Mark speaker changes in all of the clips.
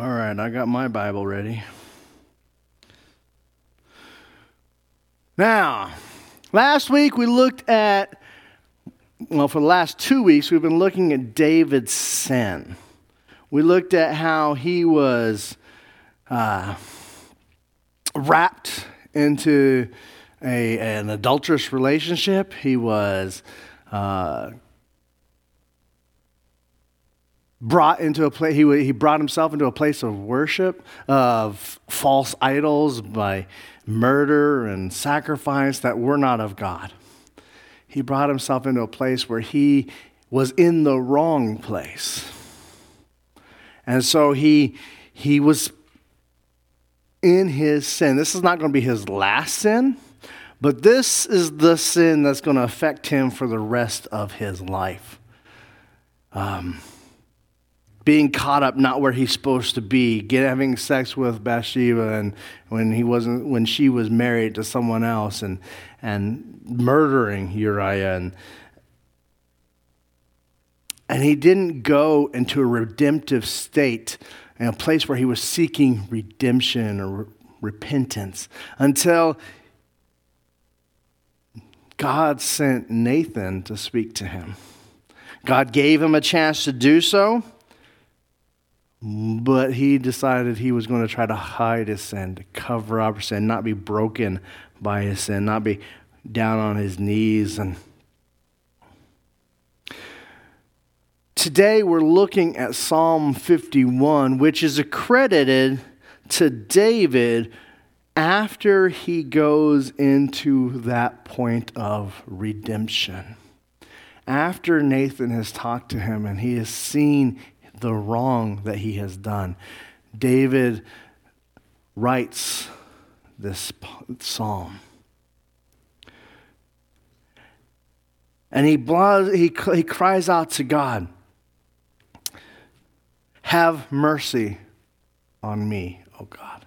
Speaker 1: All right, I got my Bible ready. Now, last week we looked at, well, for the last two weeks, we've been looking at David's sin. We looked at how he was uh, wrapped into a, an adulterous relationship. He was uh, brought into a place, he, he brought himself into a place of worship of false idols by murder and sacrifice that were not of God. He brought himself into a place where he was in the wrong place. And so he, he was in his sin. This is not going to be his last sin, but this is the sin that's going to affect him for the rest of his life. Um, being caught up not where he's supposed to be, get, having sex with Bathsheba and when he wasn't when she was married to someone else and and murdering Uriah and and he didn't go into a redemptive state in a place where he was seeking redemption or re- repentance until God sent Nathan to speak to him. God gave him a chance to do so. But he decided he was going to try to hide his sin, to cover up his sin, not be broken by his sin, not be down on his knees. And today we're looking at Psalm 51, which is accredited to David after he goes into that point of redemption. After Nathan has talked to him and he has seen the wrong that he has done. David writes this psalm. And he, he, he cries out to God, Have mercy on me, O God.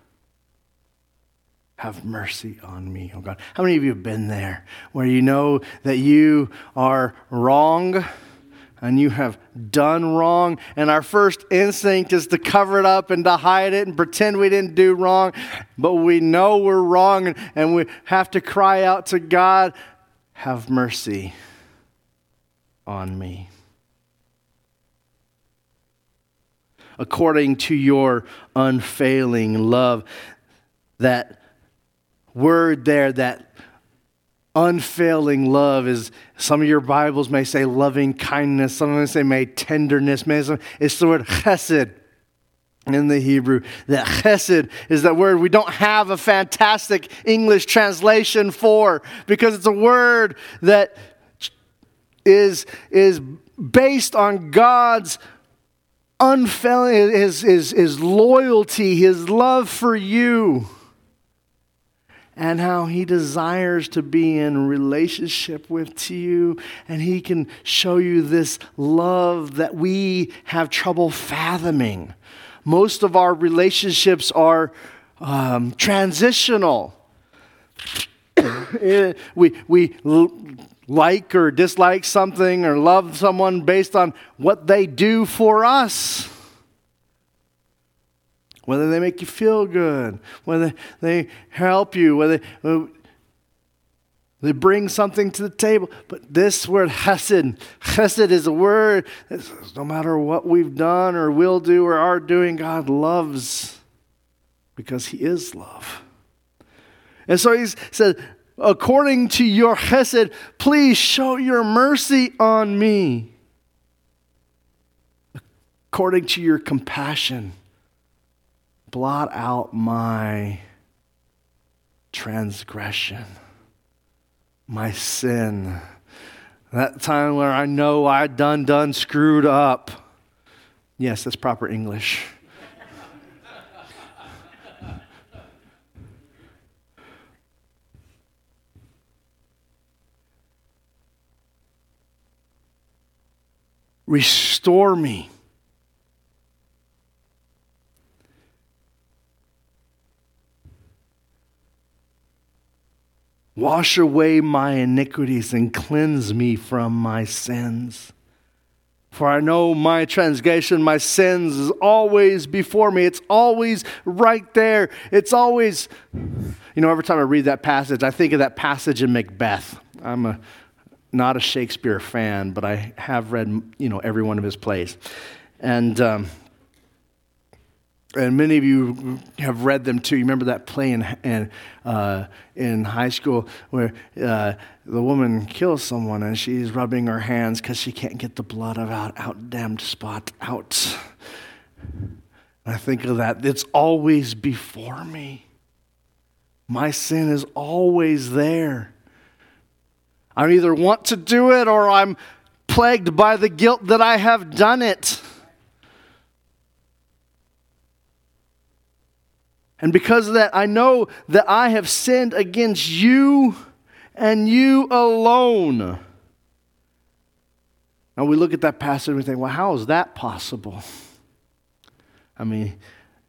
Speaker 1: Have mercy on me, O God. How many of you have been there where you know that you are wrong? And you have done wrong. And our first instinct is to cover it up and to hide it and pretend we didn't do wrong. But we know we're wrong and, we have to cry out to God, Have mercy on me. According to your unfailing love, that word there, that unfailing love is some of your bibles may say loving kindness some of them say may tenderness may it's the word chesed in the hebrew. That chesed is that word we don't have a fantastic english translation for because it's a word that is is based on god's unfailing his, his, his loyalty his love for you and how he desires to be in relationship with you and he can show you this love that we have trouble fathoming. Most of our relationships are um, transitional. We, we like or dislike something or love someone based on what they do for us whether they make you feel good, whether they help you, whether uh, they bring something to the table. But this word chesed, chesed is a word no matter what we've done or will do or are doing, God loves because He is love. And so He said, according to your chesed, please show your mercy on me. According to your compassion blot out my transgression, my sin. That time where I know I done done screwed up. Yes, that's proper English. Restore me. Wash away my iniquities and cleanse me from my sins. For I know my transgression, my sins is always before me. It's always right there. It's always, you know, every time I read that passage, I think of that passage in Macbeth. I'm a, not a Shakespeare fan, but I have read, you know, every one of his plays. And, um, and many of you have read them too. You remember that play in, in, uh, in high school where uh, the woman kills someone and she's rubbing her hands because she can't get the blood out, out damned spot out. I think of that. It's always before me. My sin is always there. I either want to do it or I'm plagued by the guilt that I have done it. And because of that, I know that I have sinned against you and you alone. Now we look at that passage and we think, well, how is that possible? I mean,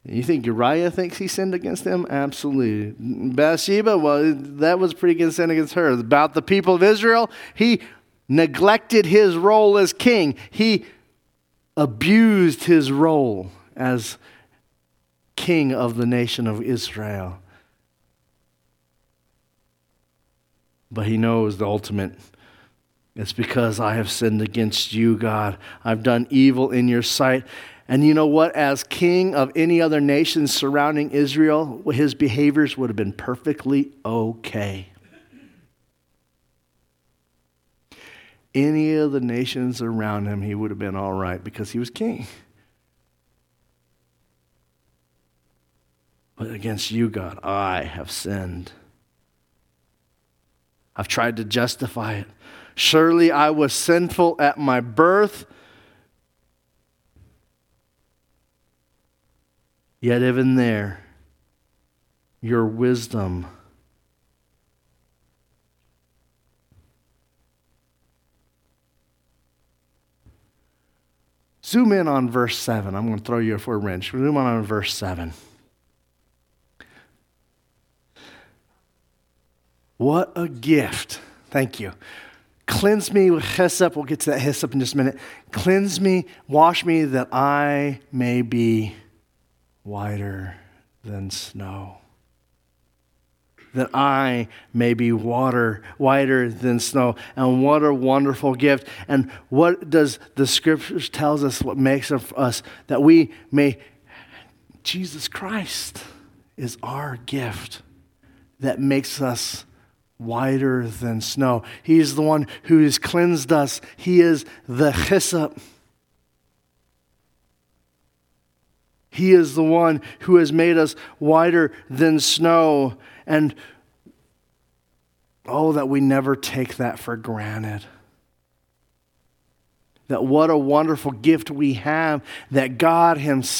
Speaker 1: you think Uriah thinks he sinned against him? Absolutely. Bathsheba, well, that was pretty good sin against her. About the people of Israel, he neglected his role as king. He abused his role as king of the nation of Israel. But he knows the ultimate. It's because I have sinned against you, God. I've done evil in your sight. And you know what? As king of any other nation surrounding Israel, his behaviors would have been perfectly okay. Any of the nations around him, he would have been all right because he was king. But against you, God, I have sinned. I've tried to justify it. Surely I was sinful at my birth. Yet, even there, your wisdom Zoom in on verse 7. I'm going to throw you for a wrench. Zoom in on verse 7. What a gift. Thank you. Cleanse me with hyssop. We'll get to that hyssop in just a minute. Cleanse me, wash me, that I may be whiter than snow. That I may be water whiter than snow. And what a wonderful gift. And what does the scriptures tells us what makes of us that we may Jesus Christ is our gift that makes us whiter than snow. He is the one who has cleansed us. He is the hyssop. He is the one who has made us whiter than snow. And oh, that we never take that for granted. That what a wonderful gift we have that God Himself